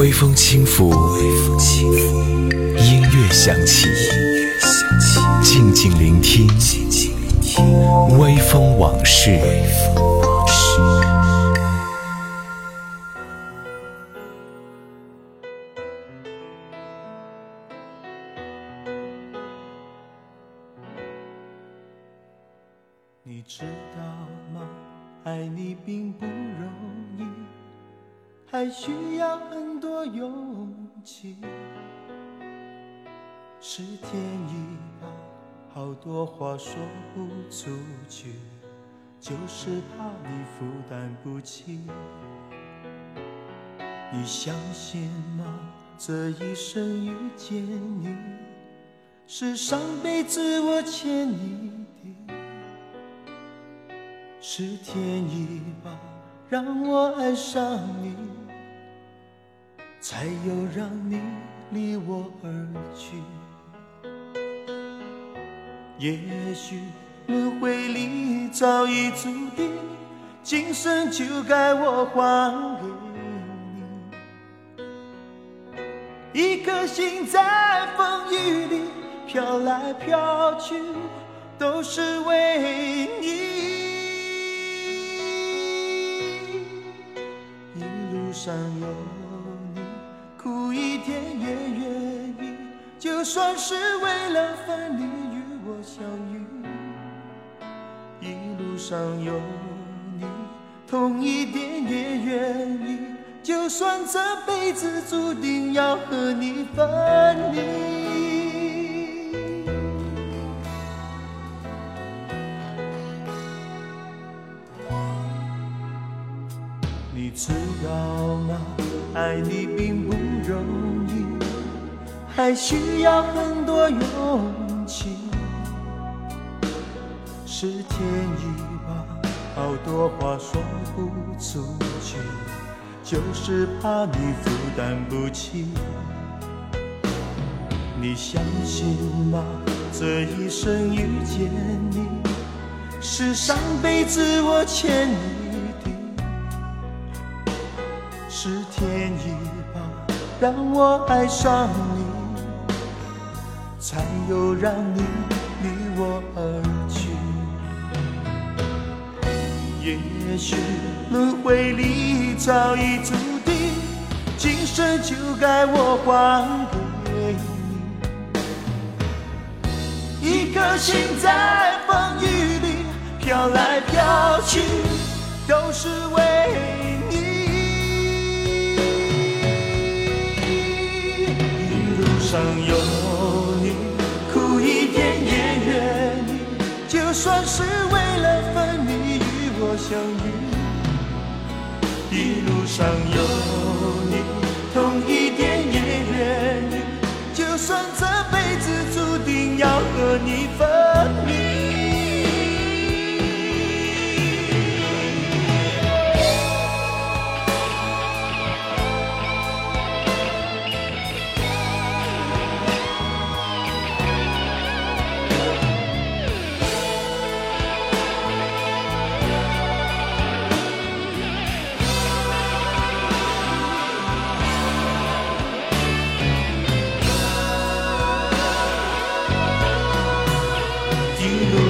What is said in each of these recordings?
微风轻拂，音乐响起，静静聆听，微风往事。勇气。是天意吧，好多话说不出去，就是怕你负担不起。你相信吗？这一生遇见你，是上辈子我欠你的。是天意吧，让我爱上你，才有让你离我而去。也许轮回里早已注定，今生就该我还给你。一颗心在风雨里飘来飘去，都是为你。一路上有，苦一点也愿意，就算是为了分离与我相遇。一路上有你，痛一点也愿意，就算这辈子注定要和你分离。你知道吗？爱你并不，还需要很多勇气。是天意吧，好多话说不出去，就是怕你负担不起。你相信吗？这一生遇见你，是上辈子我欠你的。是天意吧，让我爱上你，才有让你离我而去。也许轮回里早已注定，今生就该我还给你。一颗心在风雨里飘来飘去，都是为你。一路。上有就算是为了分离与我相遇。一路上有你，痛一点也愿意，就算这辈子注定要和你分离。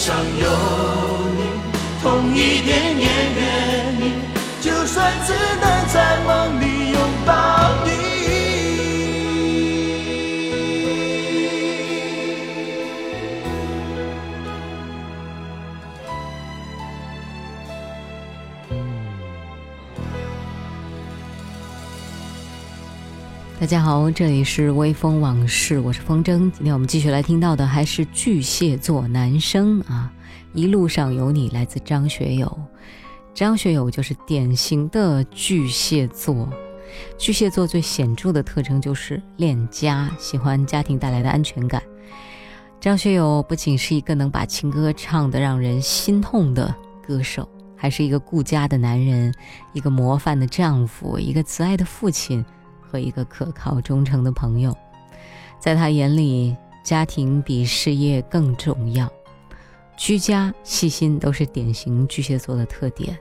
上有你，痛一点也愿意，就算只能在梦里拥抱你。大家好，这里是微风往事，我是风筝。今天我们继续来听到的还是巨蟹座男生啊，一路上有你，来自张学友。张学友就是典型的巨蟹座，巨蟹座最显著的特征就是恋家，喜欢家庭带来的安全感。张学友不仅是一个能把情歌唱得让人心痛的歌手，还是一个顾家的男人，一个模范的丈夫，一个慈爱的父亲和一个可靠忠诚的朋友。在他眼里，家庭比事业更重要，居家、细心都是典型巨蟹座的特点。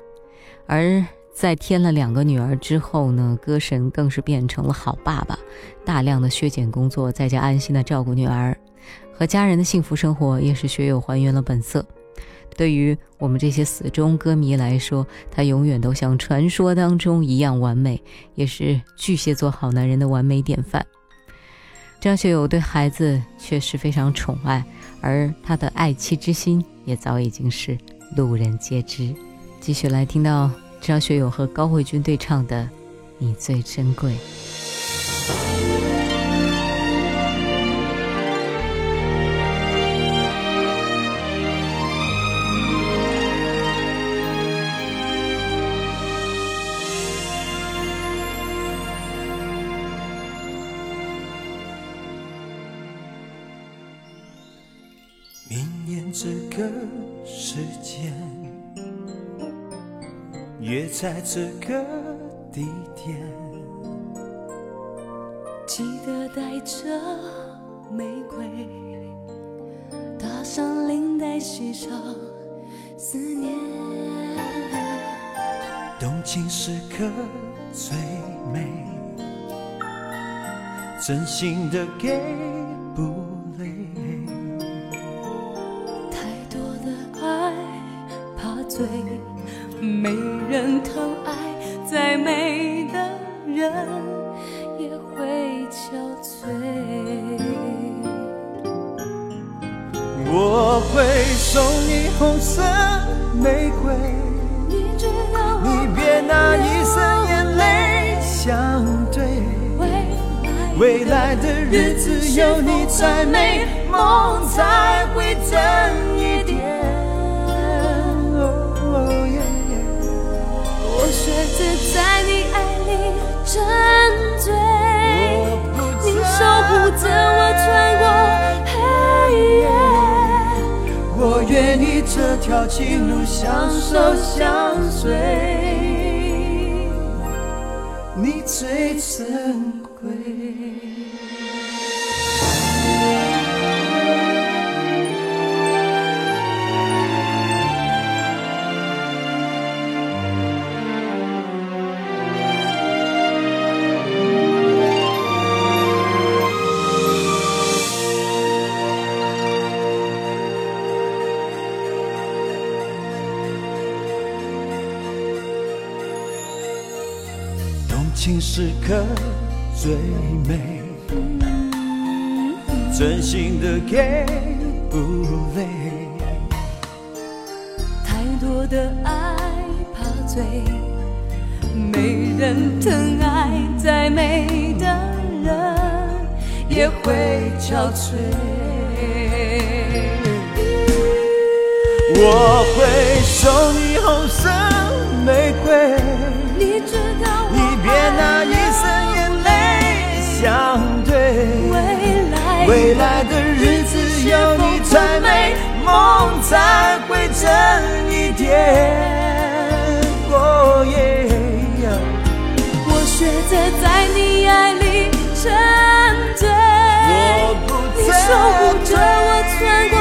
而在添了两个女儿之后呢，歌神更是变成了好爸爸，大量的削减工作，在家安心的照顾女儿。和家人的幸福生活也使学友还原了本色。对于我们这些死忠歌迷来说，他永远都像传说当中一样完美，也是巨蟹座好男人的完美典范。张学友对孩子确实非常宠爱，而他的爱妻之心也早已经是路人皆知。继续来听到张学友和高慧君对唱的《你最珍贵》。在这个地点，记得带着玫瑰，搭上领带，系上思念。动情时刻最美，真心的给不累。太多的爱怕醉。没人疼爱，再美的人也会憔悴。我会送你红色玫瑰，你别拿一生眼泪相对。未来的日子有你才美，梦才会真在你爱里沉醉，你守护着我穿过黑夜。我愿意这条情路相守相随，你最珍贵。时刻最美，真心的给不累。太多的爱怕醉，没人疼爱，再美的人也会憔悴。我会送你红色玫瑰。别拿一生眼泪相对，未来的日子有你才美，梦才会真一点。我选择在你爱里沉醉，你守护着我穿过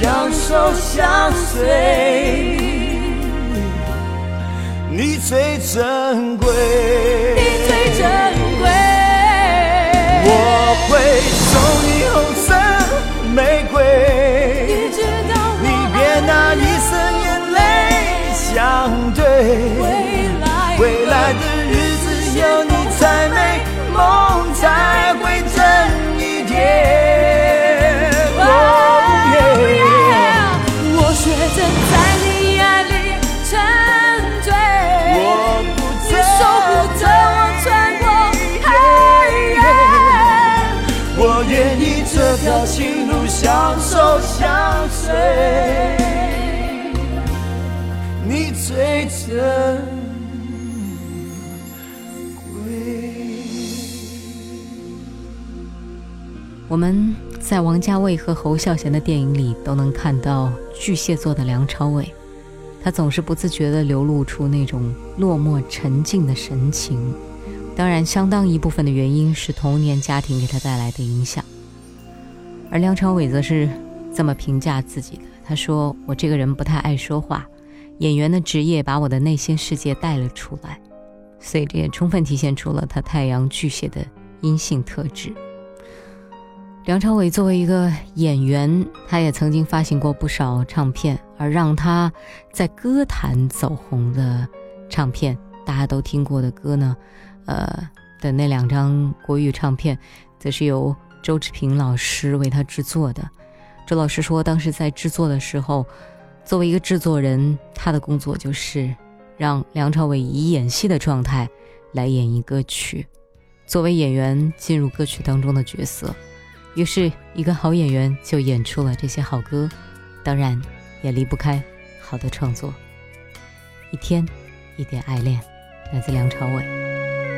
相守相随。你最珍贵，条情路相守相随，你最珍贵。我们在王家卫和侯孝贤的电影里都能看到巨蟹座的梁朝伟，他总是不自觉地流露出那种落寞沉静的神情。当然，相当一部分的原因是童年家庭给他带来的影响。而梁朝伟则是这么评价自己的：“他说我这个人不太爱说话，演员的职业把我的内心世界带了出来，所以这也充分体现出了他太阳巨蟹的阴性特质。”梁朝伟作为一个演员，他也曾经发行过不少唱片，而让他在歌坛走红的唱片，大家都听过的歌呢，呃的那两张国语唱片，则是由周志平老师为他制作的。周老师说，当时在制作的时候，作为一个制作人，他的工作就是让梁朝伟以演戏的状态来演绎歌曲，作为演员进入歌曲当中的角色。于是，一个好演员就演出了这些好歌，当然也离不开好的创作。一天，一点爱恋，来自梁朝伟。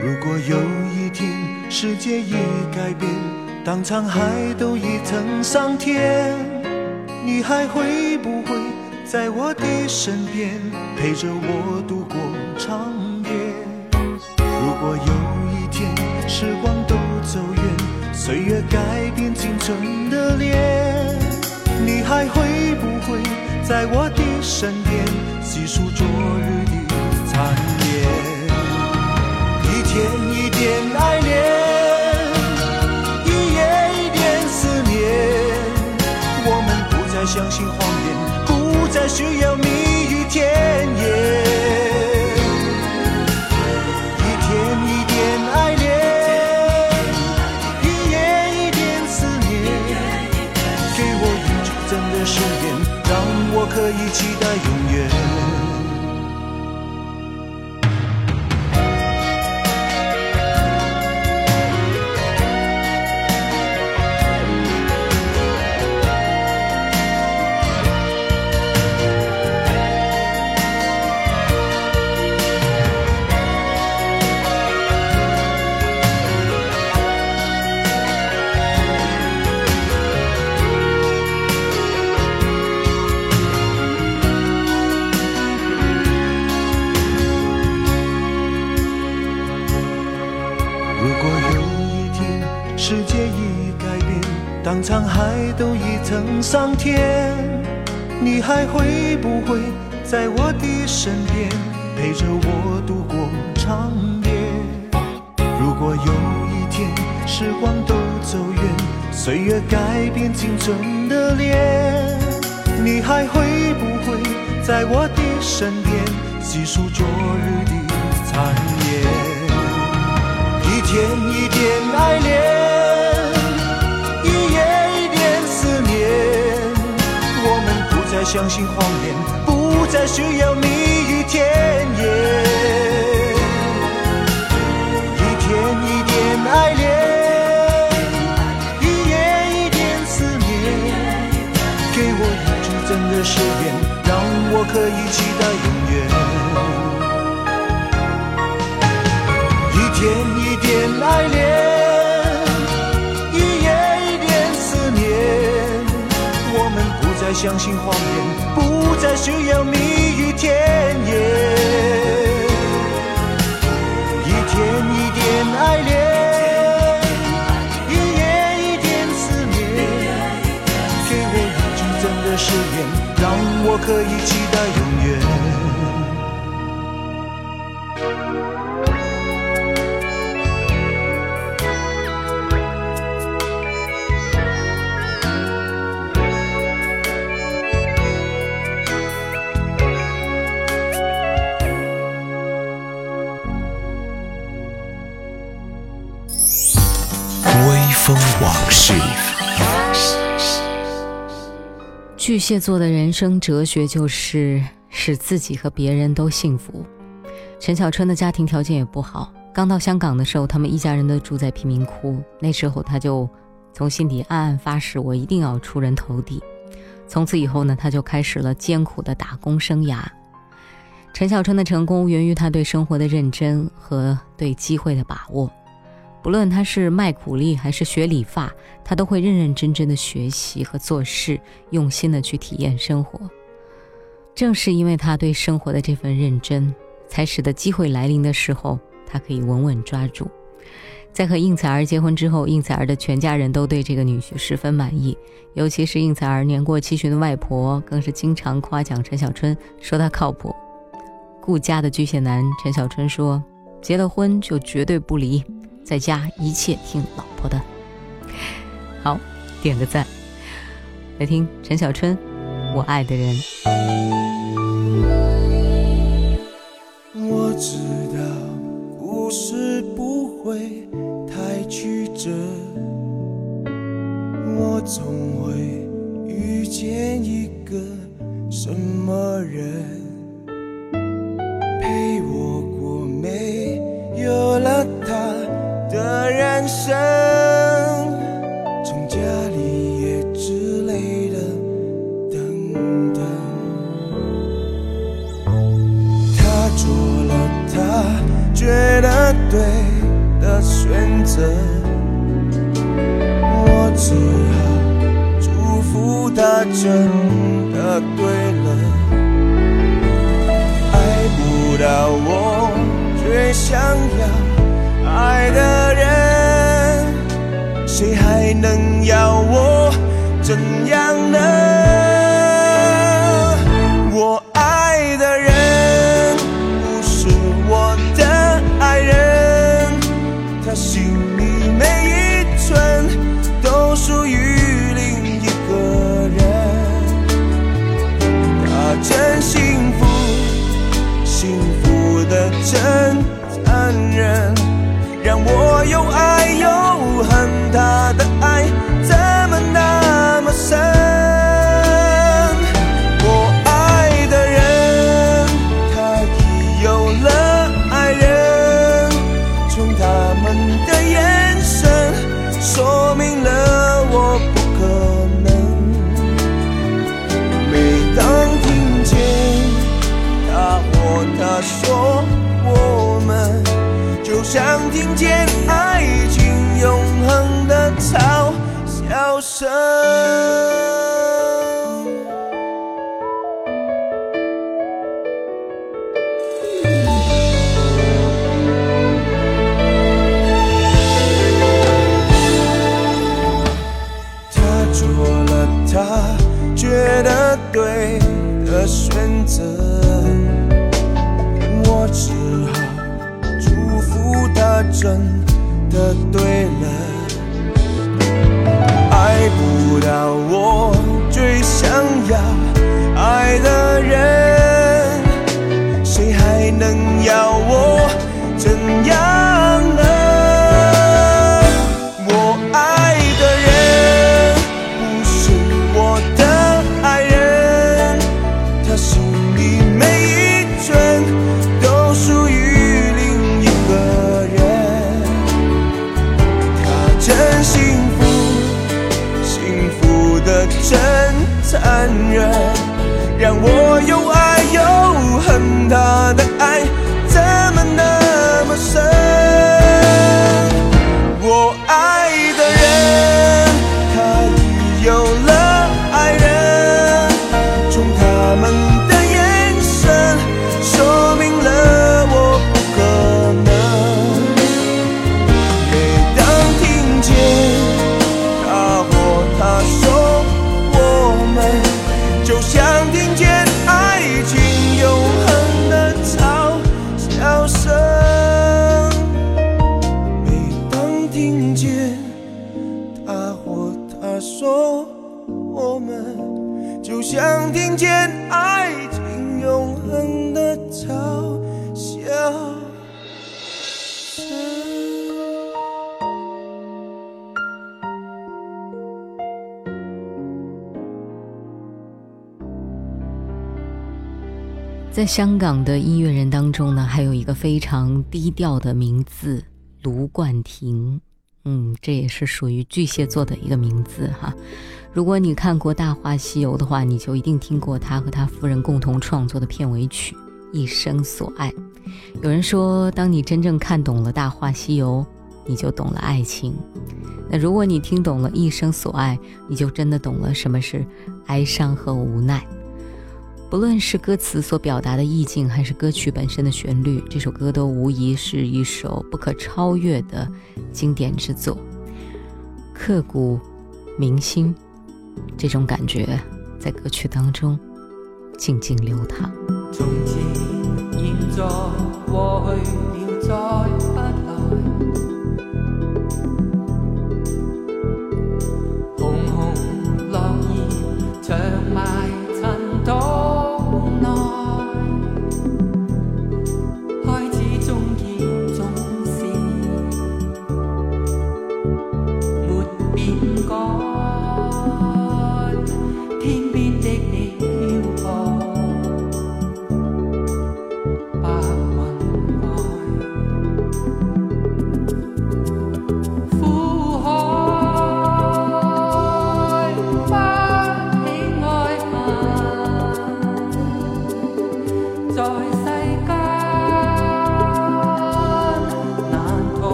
如果有一天世界已改变，当沧海都已成桑田，你还会不会在我的身边陪着我度过长夜？如果有一天时光都走远。岁月改变青春的脸，你还会不会在我的身边细数昨日的残烟？一天誓言，让我可以期待永远。海都已成桑田，你还会不会在我的身边陪着我度过长夜？如果有一天时光都走远，岁月改变青春的脸，你还会不会在我的身边细数昨日的残烟？一天一点爱恋。相信谎言，不再需要蜜语甜言。一天一点爱恋，一夜一点思念。给我一句真的誓言，让我可以期待永远。一天一点爱恋。相信谎言，不再需要蜜语甜言。一天一点爱恋，一夜一点思念。给我一句真的誓言，让我可以期待巨蟹座的人生哲学就是使自己和别人都幸福。陈小春的家庭条件也不好，刚到香港的时候，他们一家人都住在贫民窟。那时候他就从心底暗暗发誓，我一定要出人头地。从此以后呢，他就开始了艰苦的打工生涯。陈小春的成功源于他对生活的认真和对机会的把握。不论他是卖苦力还是学理发，他都会认认真真的学习和做事，用心的去体验生活。正是因为他对生活的这份认真，才使得机会来临的时候，他可以稳稳抓住。在和应采儿结婚之后，应采儿的全家人都对这个女婿十分满意，尤其是应采儿年过七旬的外婆，更是经常夸奖陈小春，说他靠谱。顾家的巨蟹男陈小春说：“结了婚就绝对不离。”在家一切听老婆的，好，点个赞。来听陈小春，《我爱的人》。我知道故事不会太曲折，我总会遇见一个什么人，选择，我只好祝福他真的对了，爱不到我最想要。爱的人，谁还能要我怎样呢？要在香港的音乐人当中呢，还有一个非常低调的名字卢冠廷，嗯，这也是属于巨蟹座的一个名字哈。如果你看过《大话西游》的话，你就一定听过他和他夫人共同创作的片尾曲《一生所爱。有人说，当你真正看懂了《大话西游》，你就懂了爱情。那如果你听懂了一生所爱，你就真的懂了什么是哀伤和无奈。不论是歌词所表达的意境，还是歌曲本身的旋律，这首歌都无疑是一首不可超越的经典之作，刻骨铭心。这种感觉在歌曲当中静静流淌。从前、现在、过去了，再不来。